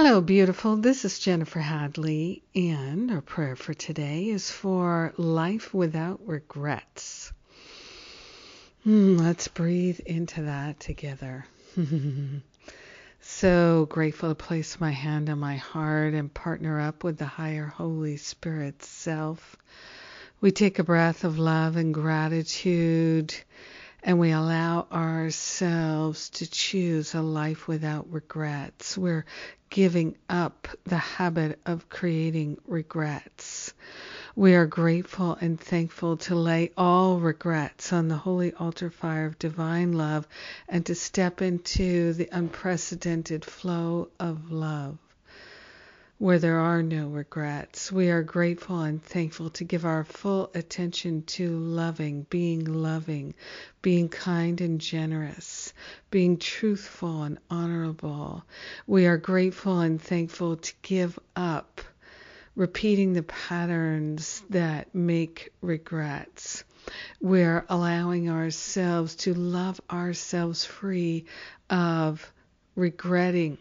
Hello, beautiful. This is Jennifer Hadley, and our prayer for today is for life without regrets. Hmm, let's breathe into that together. so grateful to place my hand on my heart and partner up with the higher Holy Spirit self. We take a breath of love and gratitude and we allow ourselves to choose a life without regrets. We're giving up the habit of creating regrets. We are grateful and thankful to lay all regrets on the holy altar fire of divine love and to step into the unprecedented flow of love where there are no regrets. We are grateful and thankful to give our full attention to loving, being loving, being kind and generous, being truthful and honorable. We are grateful and thankful to give up repeating the patterns that make regrets. We're allowing ourselves to love ourselves free of regretting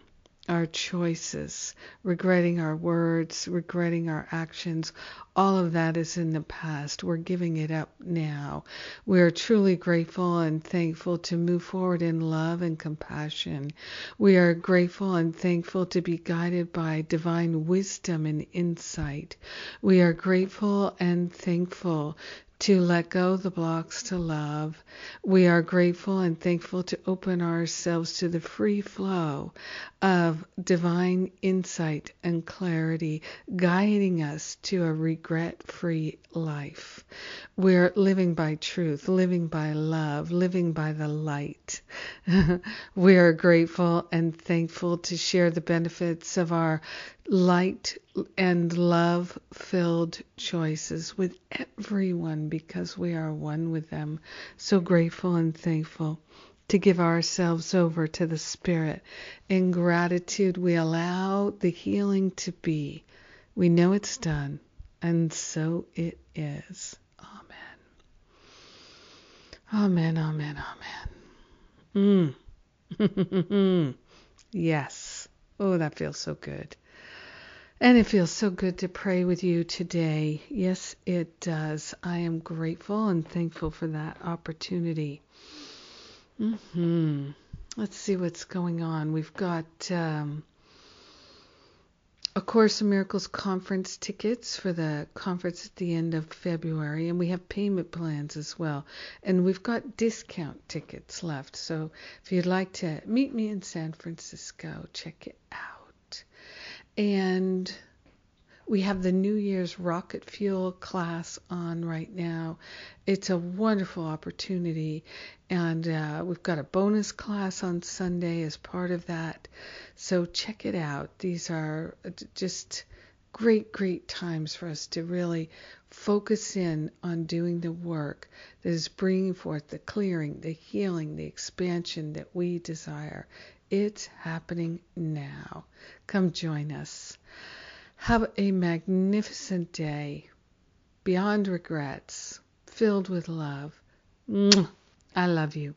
our choices, regretting our words, regretting our actions. All of that is in the past. We're giving it up now. We are truly grateful and thankful to move forward in love and compassion. We are grateful and thankful to be guided by divine wisdom and insight. We are grateful and thankful to let go the blocks to love. We are grateful and thankful to open ourselves to the free flow of divine insight and clarity, guiding us to a regret free life. We're living by truth, living by love, living by the light. we are grateful and thankful to share the benefits of our light and love filled choices with everyone because we are one with them. So grateful and thankful to give ourselves over to the Spirit. In gratitude, we allow the healing to be. We know it's done, and so it is. Amen. Amen, amen, amen. Mm. yes. Oh, that feels so good. And it feels so good to pray with you today. Yes, it does. I am grateful and thankful for that opportunity. hmm Let's see what's going on. We've got um, a Course in Miracles conference tickets for the conference at the end of February, and we have payment plans as well. And we've got discount tickets left. So if you'd like to meet me in San Francisco, check it out. And we have the New Year's rocket fuel class on right now. It's a wonderful opportunity, and uh, we've got a bonus class on Sunday as part of that. So check it out. These are just great, great times for us to really focus in on doing the work that is bringing forth the clearing, the healing, the expansion that we desire it's happening now. Come join us. Have a magnificent day, beyond regrets, filled with love. I love you.